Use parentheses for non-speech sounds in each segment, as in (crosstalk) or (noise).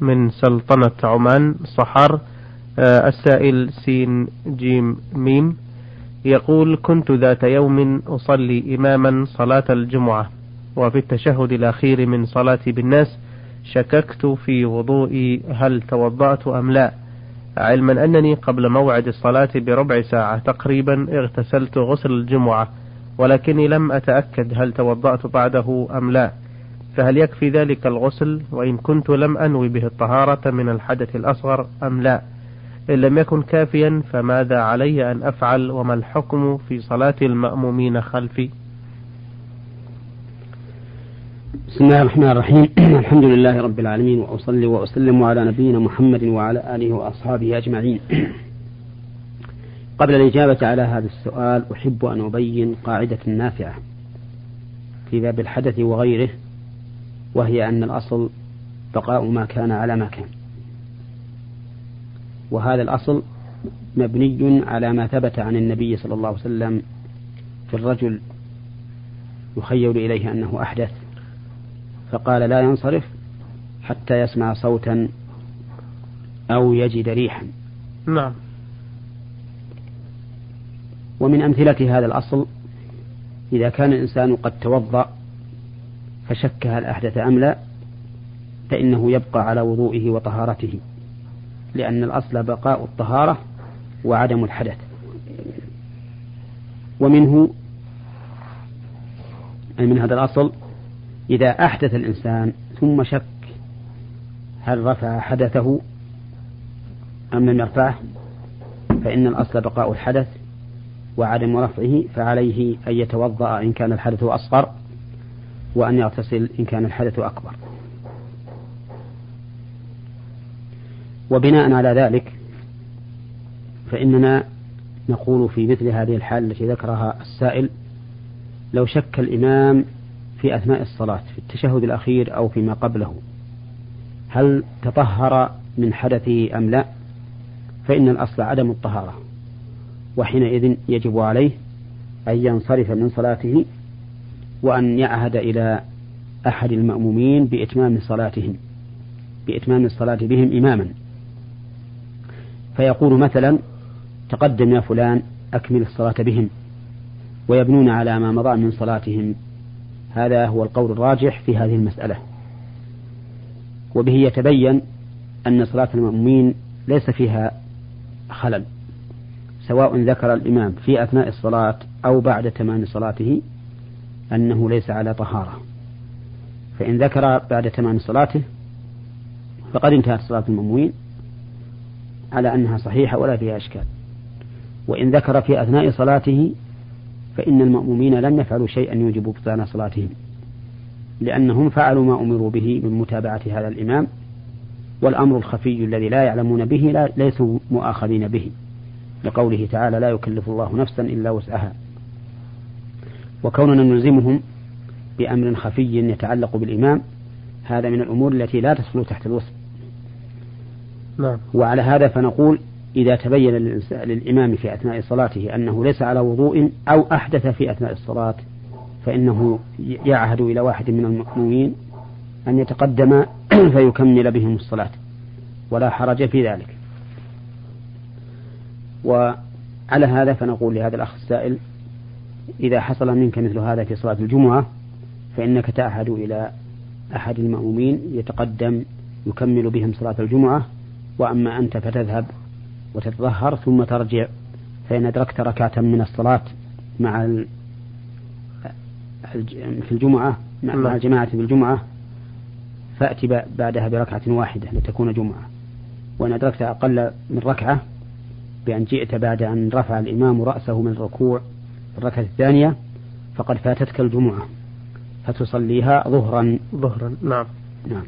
من سلطنة عمان صحر آه، السائل سين جيم ميم يقول كنت ذات يوم أصلي إماما صلاة الجمعة وفي التشهد الأخير من صلاتي بالناس شككت في وضوئي هل توضأت أم لا علما أنني قبل موعد الصلاة بربع ساعة تقريبا اغتسلت غسل الجمعة ولكني لم أتأكد هل توضأت بعده أم لا. فهل يكفي ذلك الغسل؟ وإن كنت لم أنوي به الطهارة من الحدث الأصغر أم لا؟ إن لم يكن كافيا فماذا علي أن أفعل؟ وما الحكم في صلاة المأمومين خلفي؟ بسم الله الرحمن الرحيم. (clears throat) الحمد لله رب العالمين وأصلي وأسلم على نبينا محمد وعلى آله وأصحابه أجمعين. (clears throat) قبل الإجابة على هذا السؤال أحب أن أبين قاعدة نافعة في باب الحدث وغيره. وهي أن الأصل بقاء ما كان على ما كان. وهذا الأصل مبني على ما ثبت عن النبي صلى الله عليه وسلم في الرجل يخيل إليه أنه أحدث فقال لا ينصرف حتى يسمع صوتا أو يجد ريحا. نعم. ومن أمثلة هذا الأصل إذا كان الإنسان قد توضأ فشك هل أحدث أم لا فإنه يبقى على وضوئه وطهارته لأن الأصل بقاء الطهارة وعدم الحدث. ومنه أي من هذا الأصل إذا أحدث الإنسان ثم شك هل رفع حدثه أم لم يرفعه فإن الأصل بقاء الحدث وعدم رفعه فعليه أن يتوضأ إن كان الحدث أصغر. وأن يغتسل إن كان الحدث أكبر. وبناء على ذلك فإننا نقول في مثل هذه الحال التي ذكرها السائل لو شك الإمام في أثناء الصلاة في التشهد الأخير أو فيما قبله هل تطهر من حدثه أم لا؟ فإن الأصل عدم الطهارة وحينئذ يجب عليه أن ينصرف من صلاته وأن يعهد إلى أحد المأمومين بإتمام صلاتهم بإتمام الصلاة بهم إماما. فيقول مثلا تقدم يا فلان أكمل الصلاة بهم ويبنون على ما مضى من صلاتهم. هذا هو القول الراجح في هذه المسألة. وبه يتبين أن صلاة المأمومين ليس فيها خلل سواء ذكر الإمام في أثناء الصلاة أو بعد تمام صلاته أنه ليس على طهارة. فإن ذكر بعد تمام صلاته فقد انتهت صلاة المأمومين على أنها صحيحة ولا فيها أشكال. وإن ذكر في أثناء صلاته فإن المأمومين لم يفعلوا شيئا يوجب بطلان صلاتهم لأنهم فعلوا ما أمروا به من متابعة هذا الإمام والأمر الخفي الذي لا يعلمون به لا ليسوا مؤاخذين به. لقوله تعالى لا يكلف الله نفسا إلا وسعها. وكوننا نلزمهم بأمر خفي يتعلق بالإمام هذا من الأمور التي لا تدخل تحت الوصف. نعم. وعلى هذا فنقول إذا تبين للإمام في أثناء صلاته أنه ليس على وضوء أو أحدث في أثناء الصلاة فإنه يعهد إلى واحد من المأمومين أن يتقدم (clears throat) فيكمل بهم الصلاة. ولا حرج في ذلك. وعلى هذا فنقول لهذا الأخ السائل إذا حصل منك مثل هذا في صلاة الجمعة فإنك تعهد إلى أحد المأمومين يتقدم يكمل بهم صلاة الجمعة وأما أنت فتذهب وتتطهر ثم ترجع فإن أدركت ركعة من الصلاة مع في الجمعة مع نعم. الجماعة في الجمعة فأتي بعدها بركعة واحدة لتكون جمعة وإن أدركت أقل من ركعة بأن جئت بعد أن رفع الإمام رأسه من الركوع الركعة الثانية فقد فاتتك الجمعة فتصليها ظهرا. ظهرا نعم. نعم.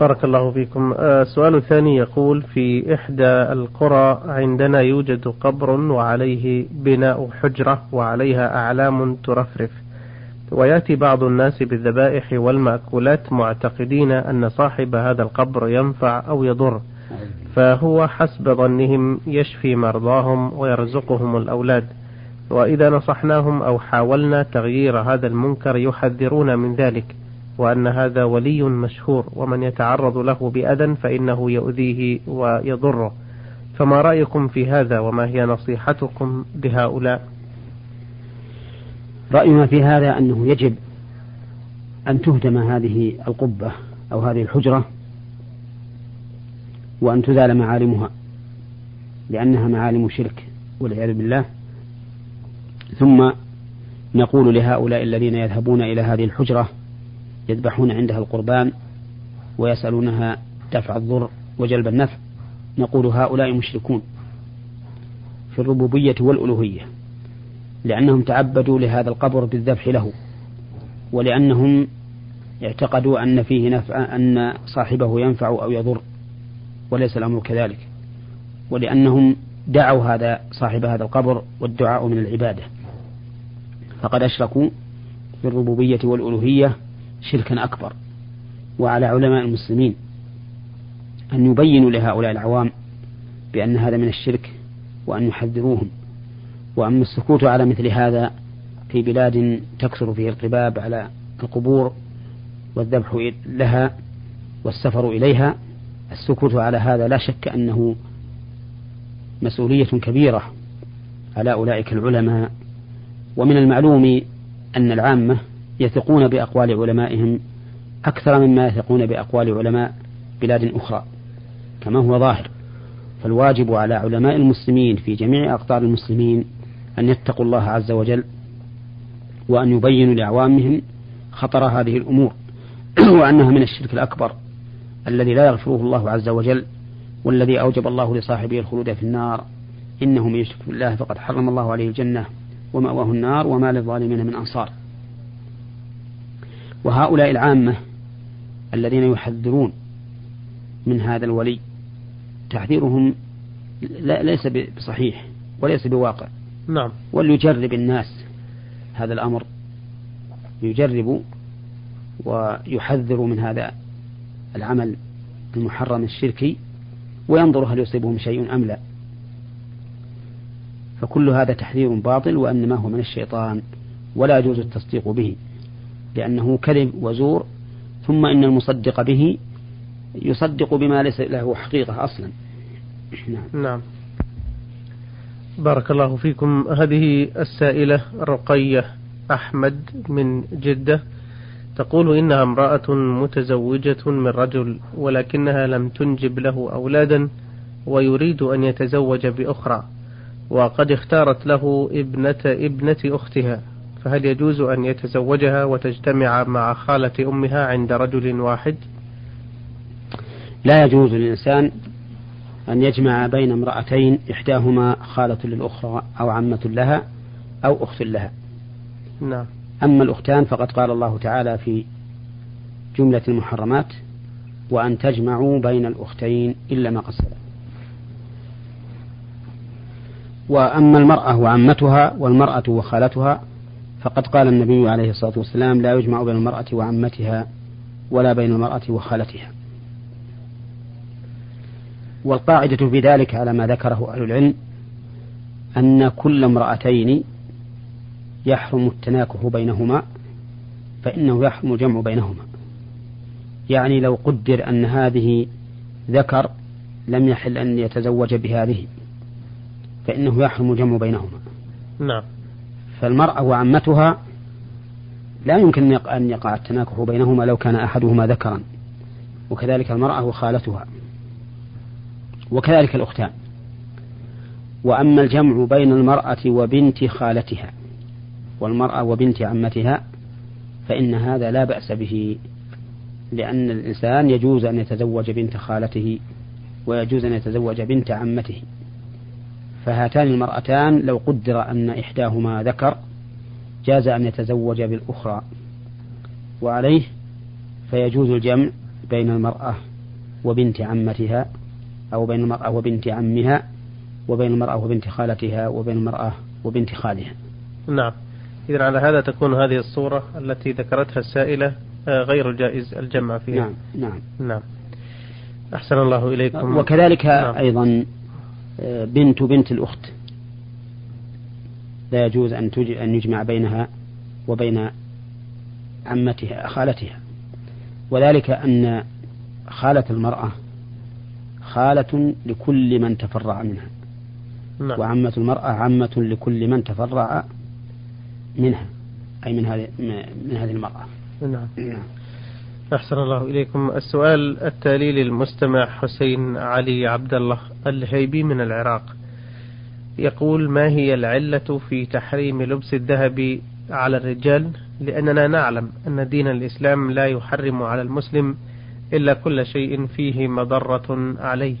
بارك الله فيكم. السؤال آه، الثاني يقول في إحدى القرى عندنا يوجد قبر وعليه بناء حجرة وعليها أعلام ترفرف. ويأتي بعض الناس بالذبائح والمأكولات معتقدين أن صاحب هذا القبر ينفع أو يضر. فهو حسب ظنهم يشفي مرضاهم ويرزقهم الأولاد. وإذا نصحناهم أو حاولنا تغيير هذا المنكر يحذرون من ذلك وأن هذا ولي مشهور ومن يتعرض له بأذى فإنه يؤذيه ويضره. فما رأيكم في هذا وما هي نصيحتكم لهؤلاء؟ رأينا في هذا أنه يجب أن تهدم هذه القبة أو هذه الحجرة وأن تزال معالمها لأنها معالم شرك والعياذ بالله. ثم نقول لهؤلاء الذين يذهبون إلى هذه الحجرة يذبحون عندها القربان ويسألونها دفع الضر وجلب النفع نقول هؤلاء مشركون في الربوبية والألوهية لأنهم تعبدوا لهذا القبر بالذبح له ولأنهم اعتقدوا أن فيه نفع أن صاحبه ينفع أو يضر وليس الأمر كذلك ولأنهم دعوا هذا صاحب هذا القبر والدعاء من العبادة. فقد أشركوا في الربوبية والألوهية شركا أكبر وعلى علماء المسلمين أن يبينوا لهؤلاء العوام بأن هذا من الشرك وأن يحذروهم وأما السكوت على مثل هذا في بلاد تكثر فيه القباب على القبور والذبح لها والسفر إليها. السكوت على هذا لا شك أنه مسؤولية كبيرة على أولئك العلماء ومن المعلوم أن العامة يثقون بأقوال علمائهم أكثر مما يثقون بأقوال علماء بلاد أخرى كما هو ظاهر. فالواجب على علماء المسلمين في جميع أقطار المسلمين أن يتقوا الله عز وجل وأن يبينوا لعوامهم خطر هذه الأمور (clears throat) وأنها من الشرك الأكبر الذي لا يغفره الله عز وجل والذي أوجب الله لصاحبه الخلود في النار. إنه من يشرك بالله فقد حرم الله عليه الجنة. ومأواه النار وما للظالمين من أنصار. وهؤلاء العامة الذين يحذرون من هذا الولي تحذيرهم ليس بصحيح وليس بواقع. نعم. وليجرب الناس هذا الأمر. يجربوا ويحذروا من هذا العمل المحرم الشركي وينظر هل يصيبهم شيء أم لا. فكل هذا تحذير باطل وأنما هو من الشيطان ولا يجوز التصديق به لأنه كذب وزور ثم إن المصدق به يصدق بما ليس له حقيقة أصلا. نعم, نعم. بارك الله فيكم. هذه السائلة رقية أحمد من جدة تقول إنها امرأة متزوجة من رجل ولكنها لم تنجب له أولادا ويريد أن يتزوج بأخرى. وقد اختارت له ابنة ابنة أختها فهل يجوز أن يتزوجها وتجتمع مع خالة أمها عند رجل واحد؟ لا يجوز للإنسان أن يجمع بين امرأتين إحداهما خالة للأخرى أو عمة لها أو أخت لها. نعم. أما الأختان فقد قال الله تعالى في جملة المحرمات وأن تجمعوا بين الأختين إلا ما قد وأما المرأة وعمتها والمرأة وخالتها فقد قال النبي عليه الصلاة والسلام لا يجمع بين المرأة وعمتها ولا بين المرأة وخالتها. والقاعدة في ذلك على ما ذكره أهل العلم أن كل امرأتين يحرم التناكح بينهما فإنه يحرم الجمع بينهما. يعني لو قدر أن هذه ذكر لم يحل أن يتزوج بهذه. فإنه يحرم الجمع بينهما. نعم. فالمرأة وعمتها لا يمكن أن يقع التناكح بينهما لو كان أحدهما ذكرا. وكذلك المرأة وخالتها. وكذلك الأختان. وأما الجمع بين المرأة وبنت خالتها والمرأة وبنت عمتها فإن هذا لا بأس به لأن الإنسان يجوز أن يتزوج بنت خالته ويجوز أن يتزوج بنت عمته. فهاتان المرأتان لو قدر أن إحداهما ذكر جاز أن يتزوج بالأخرى. وعليه فيجوز الجمع بين المرأة وبنت عمتها أو بين المرأة وبنت عمها وبين المرأة وبنت خالتها وبين المرأة وبنت خالها. نعم. إذا على هذا تكون هذه الصورة التي ذكرتها السائلة آه، غير جائز الجمع فيها. نعم نعم. نعم. أحسن الله إليكم. وكذلك نعم. أيضا بنت بنت الأخت لا يجوز أن أن يجمع بينها وبين عمتها خالتها وذلك أن خالة المرأة خالة لكل من تفرع منها نعم. وعمة المرأة عمة لكل من تفرع منها أي من هذه من هذه المرأة نعم. نعم. أحسن الله إليكم. السؤال التالي للمستمع حسين علي عبد الله الهيبي من العراق. يقول ما هي العلة في تحريم لبس الذهب على الرجال؟ لأننا نعلم أن دين الإسلام لا يحرم على المسلم إلا كل شيء فيه مضرة عليه.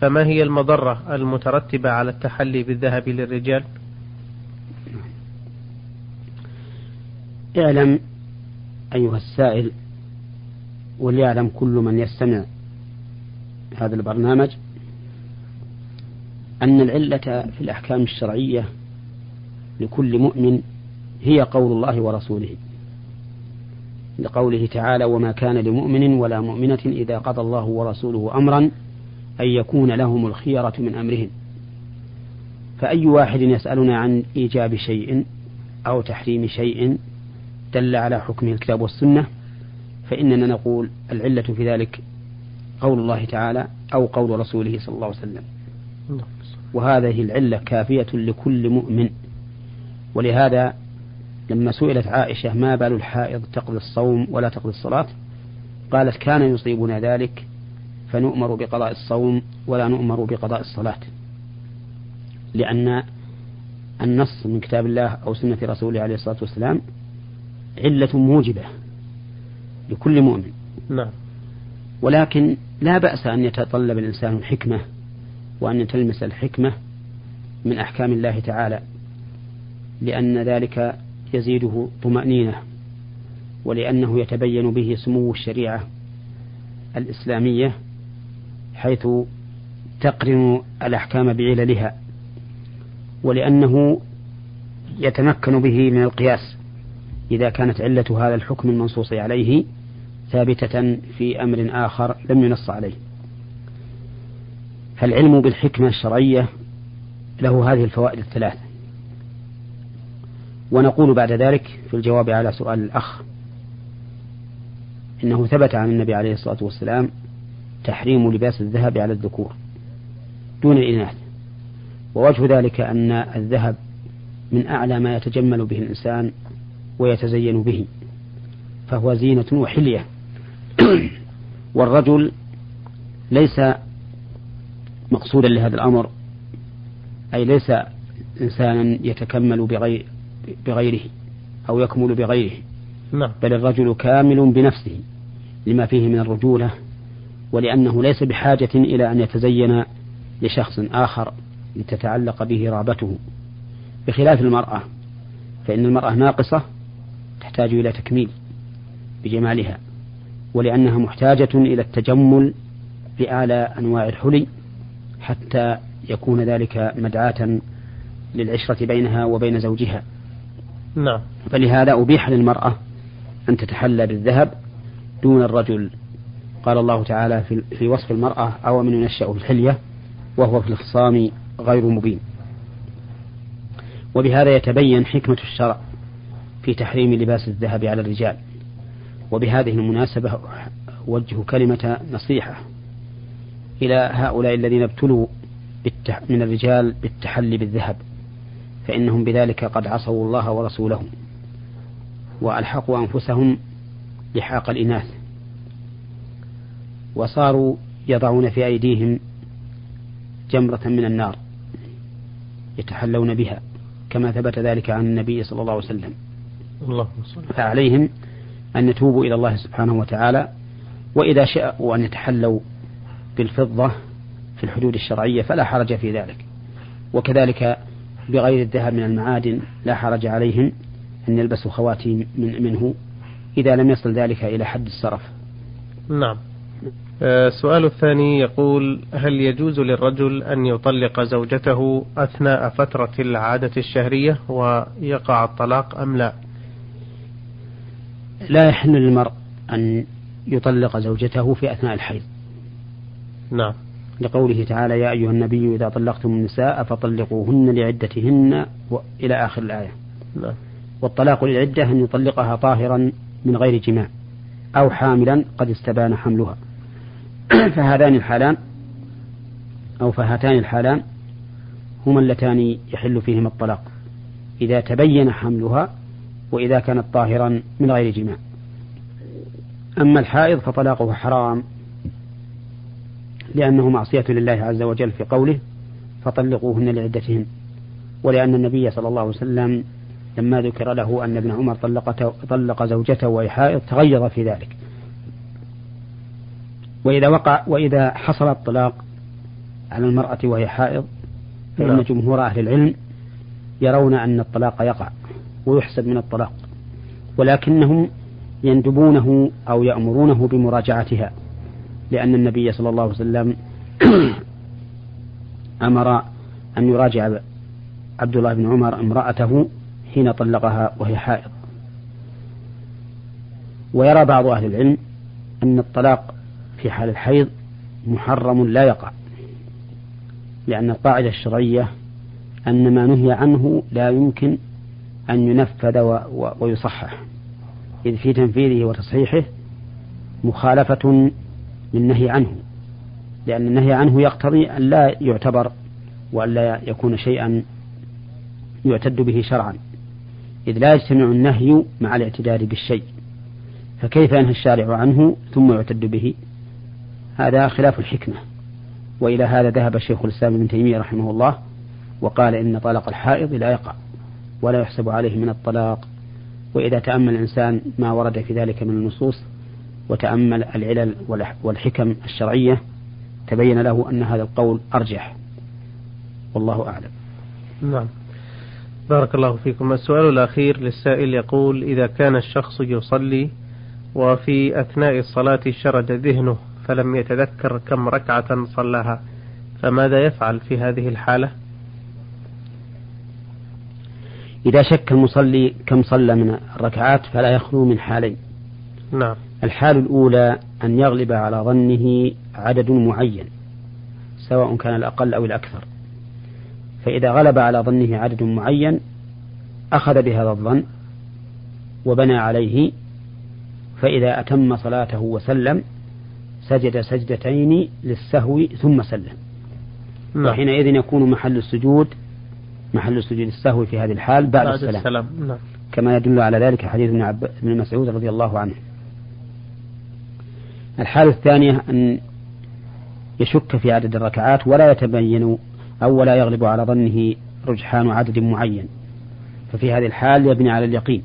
فما هي المضرة المترتبة على التحلي بالذهب للرجال؟ اعلم أيها السائل وليعلم كل من يستمع هذا البرنامج أن العلة في الأحكام الشرعية لكل مؤمن هي قول الله ورسوله. لقوله تعالى وما كان لمؤمن ولا مؤمنة إذا قضى الله ورسوله أمرا أن يكون لهم الخيرة من أمرهم. فأي واحد يسألنا عن إيجاب شيء أو تحريم شيء دل على حكمه الكتاب والسنة؟ فإننا نقول العلة في ذلك قول الله تعالى أو قول رسوله صلى الله عليه وسلم. وهذه العلة كافية لكل مؤمن. ولهذا لما سئلت عائشة ما بال الحائض تقضي الصوم ولا تقضي الصلاة؟ قالت كان يصيبنا ذلك فنؤمر بقضاء الصوم ولا نؤمر بقضاء الصلاة. لأن النص من كتاب الله أو سنة رسوله عليه الصلاة والسلام علة موجبة. لكل مؤمن. نعم. ولكن لا بأس أن يتطلب الإنسان الحكمة وأن يتلمس الحكمة من أحكام الله تعالى لأن ذلك يزيده طمأنينة ولأنه يتبين به سمو الشريعة الإسلامية حيث تقرن الأحكام بعللها ولأنه يتمكن به من القياس إذا كانت علة هذا الحكم المنصوص عليه ثابتة في أمر آخر لم ينص عليه. فالعلم بالحكمة الشرعية له هذه الفوائد الثلاث. ونقول بعد ذلك في الجواب على سؤال الأخ إنه ثبت عن النبي عليه الصلاة والسلام تحريم لباس الذهب على الذكور دون الإناث. ووجه ذلك أن الذهب من أعلى ما يتجمل به الإنسان ويتزين به فهو زينة وحلية. (clears throat) والرجل ليس مقصودا لهذا الأمر أي ليس إنسانا يتكمل بغير بغيره أو يكمل بغيره. نعم. بل الرجل كامل بنفسه لما فيه من الرجولة ولأنه ليس بحاجة إلى أن يتزين لشخص آخر لتتعلق به رغبته. بخلاف المرأة فإن المرأة ناقصة تحتاج إلى تكميل بجمالها. ولأنها محتاجة إلى التجمل بأعلى أنواع الحلي حتى يكون ذلك مدعاة للعشرة بينها وبين زوجها. نعم. فلهذا أبيح للمرأة أن تتحلى بالذهب دون الرجل. قال الله تعالى في, في وصف المرأة أو من ينشأ في الحلية وهو في الخصام غير مبين. وبهذا يتبين حكمة الشرع في تحريم لباس الذهب على الرجال. وبهذه المناسبة أوجه كلمة نصيحة إلى هؤلاء الذين ابتلوا من الرجال بالتحلي بالذهب فإنهم بذلك قد عصوا الله ورسوله وألحقوا أنفسهم لحاق الإناث وصاروا يضعون في أيديهم جمرة من النار يتحلون بها كما ثبت ذلك عن النبي صلى الله عليه وسلم. فعليهم أن يتوبوا إلى الله سبحانه وتعالى وإذا شاءوا أن يتحلوا بالفضة في الحدود الشرعية فلا حرج في ذلك. وكذلك بغير الذهب من المعادن لا حرج عليهم أن يلبسوا خواتيم من منه إذا لم يصل ذلك إلى حد السرف نعم. آه، السؤال الثاني يقول هل يجوز للرجل أن يطلق زوجته أثناء فترة العادة الشهرية ويقع الطلاق أم لا؟ لا يحل للمرء أن يطلق زوجته في أثناء الحيض. نعم. لقوله تعالى يا أيها النبي إذا طلقتم النساء فطلقوهن لعدتهن إلى آخر الآية. نعم. والطلاق للعدة أن يطلقها طاهرا من غير جماع أو حاملا قد استبان حملها. (clears throat) فهذان الحالان أو فهاتان الحالان هما اللتان يحل فيهما الطلاق. إذا تبين حملها وإذا كانت طاهرا من غير جماع. أما الحائض فطلاقه حرام لأنه معصية لله عز وجل في قوله فطلقوهن لعدتهن. ولأن النبي صلى الله عليه وسلم لما ذكر له أن ابن عمر طلق, طلق زوجته وهي حائض تغير في ذلك. وإذا وقع وإذا حصل الطلاق على المرأة وهي حائض فإن نعم. جمهور أهل العلم يرون أن الطلاق يقع. ويحسب من الطلاق ولكنهم يندبونه أو يأمرونه بمراجعتها لأن النبي صلى الله عليه وسلم (clears throat) أمر أن يراجع عبد الله بن عمر امرأته حين طلقها وهي حائض. ويرى بعض أهل العلم أن الطلاق في حال الحيض محرم لا يقع لأن القاعدة الشرعية أن ما نهي عنه لا يمكن أن ينفذ ويصحح. إذ في تنفيذه وتصحيحه مخالفة للنهي عنه لأن النهي عنه يقتضي أن لا يعتبر وأن لا يكون شيئا يعتد به شرعا. إذ لا يجتمع النهي مع الاعتداد بالشيء فكيف ينهى الشارع عنه ثم يعتد به؟ هذا خلاف الحكمة. وإلى هذا ذهب شيخ الإسلام ابن تيمية رحمه الله وقال إن طلاق الحائض لا يقع. ولا يحسب عليه من الطلاق. وإذا تأمل الإنسان ما ورد في ذلك من النصوص وتأمل العلل والحكم الشرعية تبين له أن هذا القول أرجح. والله أعلم. نعم. بارك الله فيكم. السؤال الأخير للسائل يقول إذا كان الشخص يصلي وفي أثناء الصلاة شرد ذهنه فلم يتذكر كم ركعة صلاها فماذا يفعل في هذه الحالة؟ إذا شك المصلي كم صلى من الركعات فلا يخلو من حالين. نعم. الحال الأولى أن يغلب على ظنه عدد معين سواء كان الأقل أو الأكثر. فإذا غلب على ظنه عدد معين أخذ بهذا الظن وبنى عليه فإذا أتم صلاته وسلم سجد سجدتين للسهو ثم سلم. نعم. وحينئذ يكون محل السجود محل سجود السهو في هذه الحال بعد, بعد السلام, السلام. نعم. كما يدل على ذلك حديث ابن, عب... ابن مسعود رضي الله عنه. الحالة الثانية أن يشك في عدد الركعات ولا يتبين أو ولا يغلب على ظنه رجحان عدد معين. ففي هذه الحال يبني على اليقين.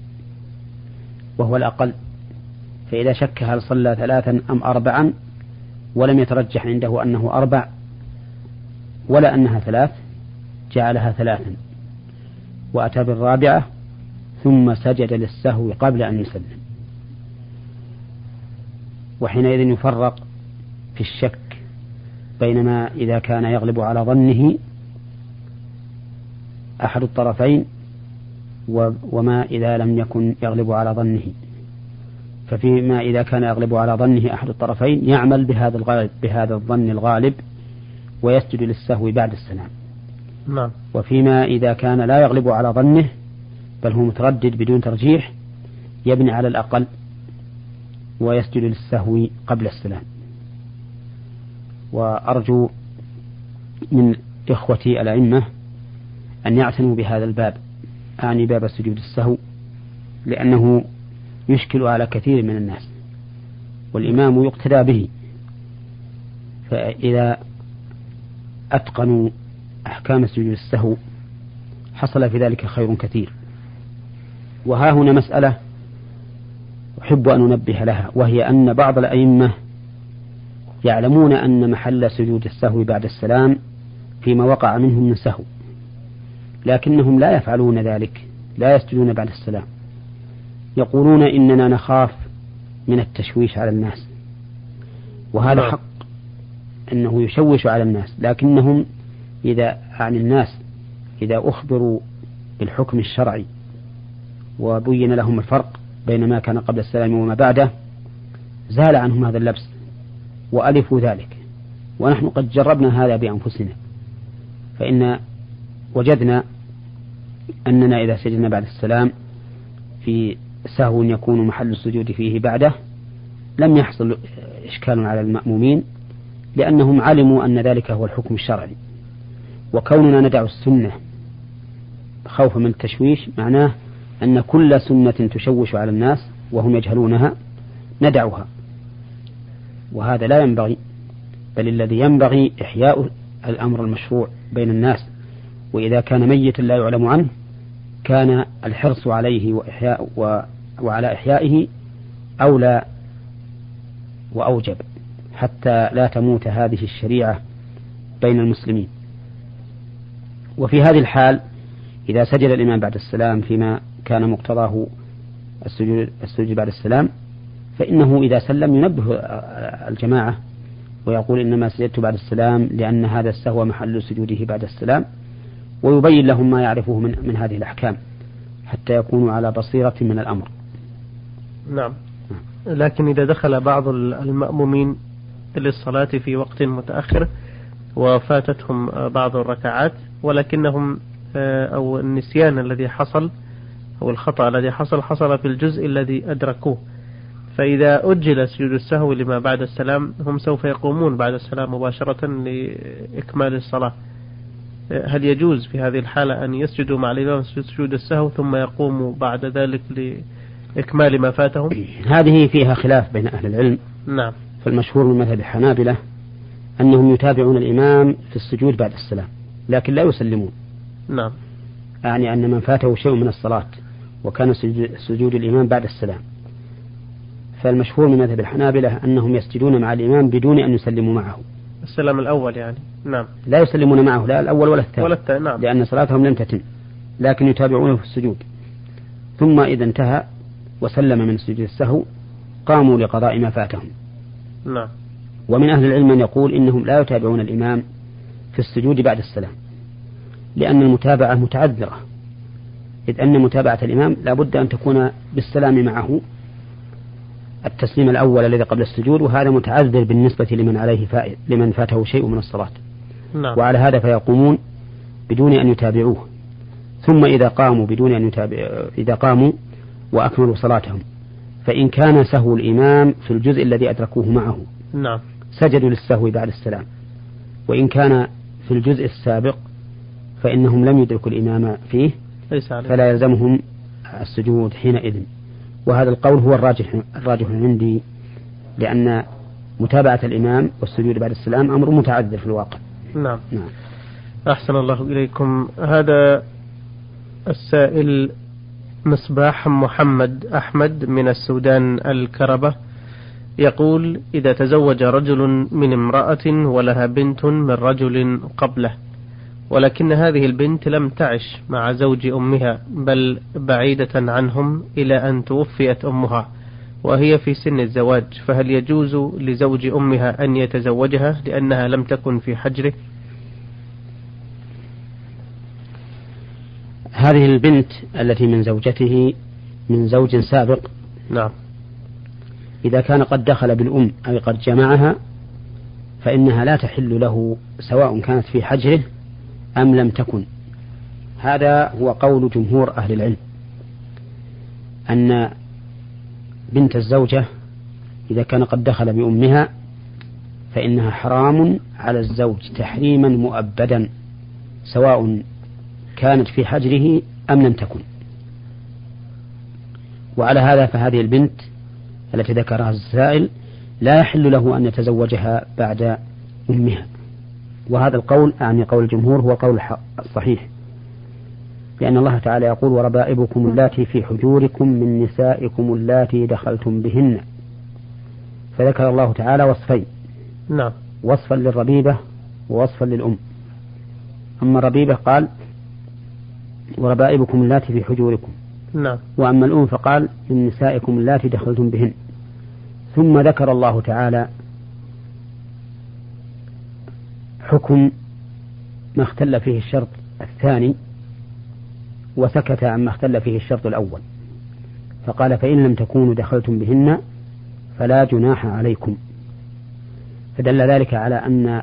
وهو الأقل. فإذا شك هل صلى ثلاثا أم أربعا ولم يترجح عنده أنه أربع ولا أنها ثلاث جعلها ثلاثا. وأتى بالرابعة ثم سجد للسهو قبل أن يسلم. وحينئذ يفرق في الشك بينما إذا كان يغلب على ظنه أحد الطرفين وما إذا لم يكن يغلب على ظنه. ففيما إذا كان يغلب على ظنه أحد الطرفين يعمل بهذا الغالب بهذا الظن الغالب ويسجد للسهو بعد السلام. نعم. وفيما إذا كان لا يغلب على ظنه بل هو متردد بدون ترجيح يبني على الأقل ويسجد للسهو قبل السلام وأرجو من إخوتي الأئمة أن يعتنوا بهذا الباب أعني باب سجود السهو لأنه يشكل على كثير من الناس والإمام يقتدى به فإذا أتقنوا أحكام سجود السهو حصل في ذلك خير كثير وها هنا مسألة أحب أن أنبه لها وهي أن بعض الأئمة يعلمون أن محل سجود السهو بعد السلام فيما وقع منهم من سهو لكنهم لا يفعلون ذلك لا يسجدون بعد السلام يقولون إننا نخاف من التشويش على الناس وهذا نعم. حق أنه يشوش على الناس لكنهم إذا عن الناس إذا أخبروا بالحكم الشرعي وبين لهم الفرق بين ما كان قبل السلام وما بعده زال عنهم هذا اللبس وألفوا ذلك. ونحن قد جربنا هذا بأنفسنا. فإن وجدنا أننا إذا سجدنا بعد السلام في سهو يكون محل السجود فيه بعده لم يحصل إشكال على المأمومين لأنهم علموا أن ذلك هو الحكم الشرعي. وكوننا ندع السنة خوفا من التشويش معناه أن كل سنة تشوش على الناس وهم يجهلونها ندعها. وهذا لا ينبغي بل الذي ينبغي إحياء الأمر المشروع بين الناس. وإذا كان ميتا لا يعلم عنه كان الحرص عليه وإحياء و وعلى إحيائه أولى وأوجب حتى لا تموت هذه الشريعة بين المسلمين. وفي هذه الحال إذا سجد الإمام بعد السلام فيما كان مقتضاه السجود, السجود بعد السلام فإنه إذا سلم ينبه الجماعة ويقول إنما سجدت بعد السلام لأن هذا السهو محل سجوده بعد السلام ويبين لهم ما يعرفه من, من هذه الأحكام حتى يكونوا على بصيرة من الأمر. نعم. لكن إذا دخل بعض المأمومين للصلاة في وقت متأخر وفاتتهم بعض الركعات ولكنهم آه، أو النسيان الذي حصل أو الخطأ الذي حصل حصل في الجزء الذي أدركوه. فإذا أجل سجود السهو لما بعد السلام هم سوف يقومون بعد السلام مباشرة لإكمال الصلاة. آه، هل يجوز في هذه الحالة أن يسجدوا مع الإمام سجود السهو ثم يقوموا بعد ذلك لإكمال ما فاتهم؟ (clears throat) هذه فيها خلاف بين أهل العلم. نعم. فالمشهور من مذهب الحنابلة أنهم يتابعون الإمام في السجود بعد السلام. لكن لا يسلمون. نعم. يعني أن من فاته شيء من الصلاة وكان سجود الإمام بعد السلام. فالمشهور من مذهب الحنابلة أنهم يسجدون مع الإمام بدون أن يسلموا معه. السلام الأول يعني. نعم. لا يسلمون معه لا الأول ولا الثاني. ولا الثاني نعم. لأن صلاتهم لم تتم لكن يتابعونه في السجود. ثم إذا انتهى وسلم من سجود السهو قاموا لقضاء ما فاتهم. نعم. ومن أهل العلم من يقول إنهم لا يتابعون الإمام في السجود بعد السلام. لأن المتابعة متعذرة. إذ أن متابعة الإمام لا بد أن تكون بالسلام معه. التسليم الأول الذي قبل السجود وهذا متعذر بالنسبة لمن عليه فائد لمن فاته شيء من الصلاة. نعم. وعلى هذا فيقومون بدون أن يتابعوه. ثم إذا قاموا بدون أن يتابع إذا قاموا وأكملوا صلاتهم. فإن كان سهو الإمام في الجزء الذي أدركوه معه. نعم. سجدوا للسهو بعد السلام. وإن كان في الجزء السابق فإنهم لم يدركوا الإمام فيه ليس عليه. فلا يلزمهم السجود حينئذ. وهذا القول هو الراجح الراجح عندي لأن متابعة الإمام والسجود بعد السلام أمر متعذر في الواقع. نعم, نعم. أحسن الله إليكم. هذا السائل مصباح محمد أحمد من السودان الكربة. يقول إذا تزوج رجل من امرأة ولها بنت من رجل قبله ولكن هذه البنت لم تعش مع زوج أمها بل بعيدة عنهم إلى أن توفيت أمها وهي في سن الزواج فهل يجوز لزوج أمها أن يتزوجها لأنها لم تكن في حجره؟ هذه البنت التي من زوجته من زوج سابق نعم. إذا كان قد دخل بالأم أو قد جمعها فإنها لا تحل له سواء كانت في حجره أم لم تكن. هذا هو قول جمهور أهل العلم أن بنت الزوجة إذا كان قد دخل بأمها فإنها حرام على الزوج تحريما مؤبدا سواء كانت في حجره أم لم تكن. وعلى هذا فهذه البنت التي ذكرها السائل لا يحل له أن يتزوجها بعد أمها. وهذا القول أعني قول الجمهور هو قول الصحيح لأن الله تعالى يقول وربائبكم اللاتي في حجوركم من نسائكم اللاتي دخلتم بهن. فذكر الله تعالى وصفين. نعم. وصفا للربيبة ووصفا للأم. أما الربيبة قال وربائبكم اللاتي في حجوركم. نعم. وأما الأم فقال من نسائكم اللاتي دخلتم بهن. ثم ذكر الله تعالى حكم ما اختل فيه الشرط الثاني وسكت عما اختل فيه الشرط الأول. فقال فإن لم تكونوا دخلتم بهن فلا جناح عليكم. فدل ذلك على أن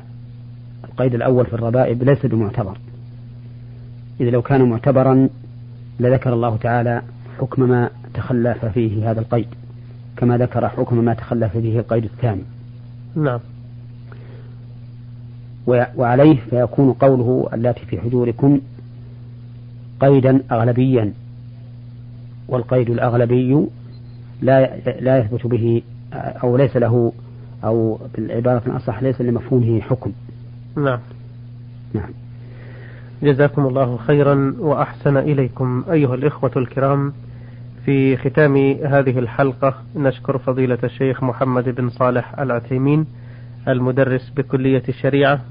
القيد الأول في الربائب ليس بمعتبر. إذا لو كان معتبرا لذكر الله تعالى حكم ما تخلف فيه هذا القيد كما ذكر حكم ما تخلف به القيد الثاني. نعم. وعليه فيكون قوله التي في حجوركم قيدا أغلبيا والقيد الأغلبي لا لا يثبت به أو ليس له أو بالعبارة الأصح ليس لمفهومه حكم. نعم. نعم. جزاكم الله خيرا وأحسن إليكم. أيها الإخوة الكرام في ختام هذه الحلقة نشكر فضيلة الشيخ محمد بن صالح العثيمين المدرس بكلية الشريعة.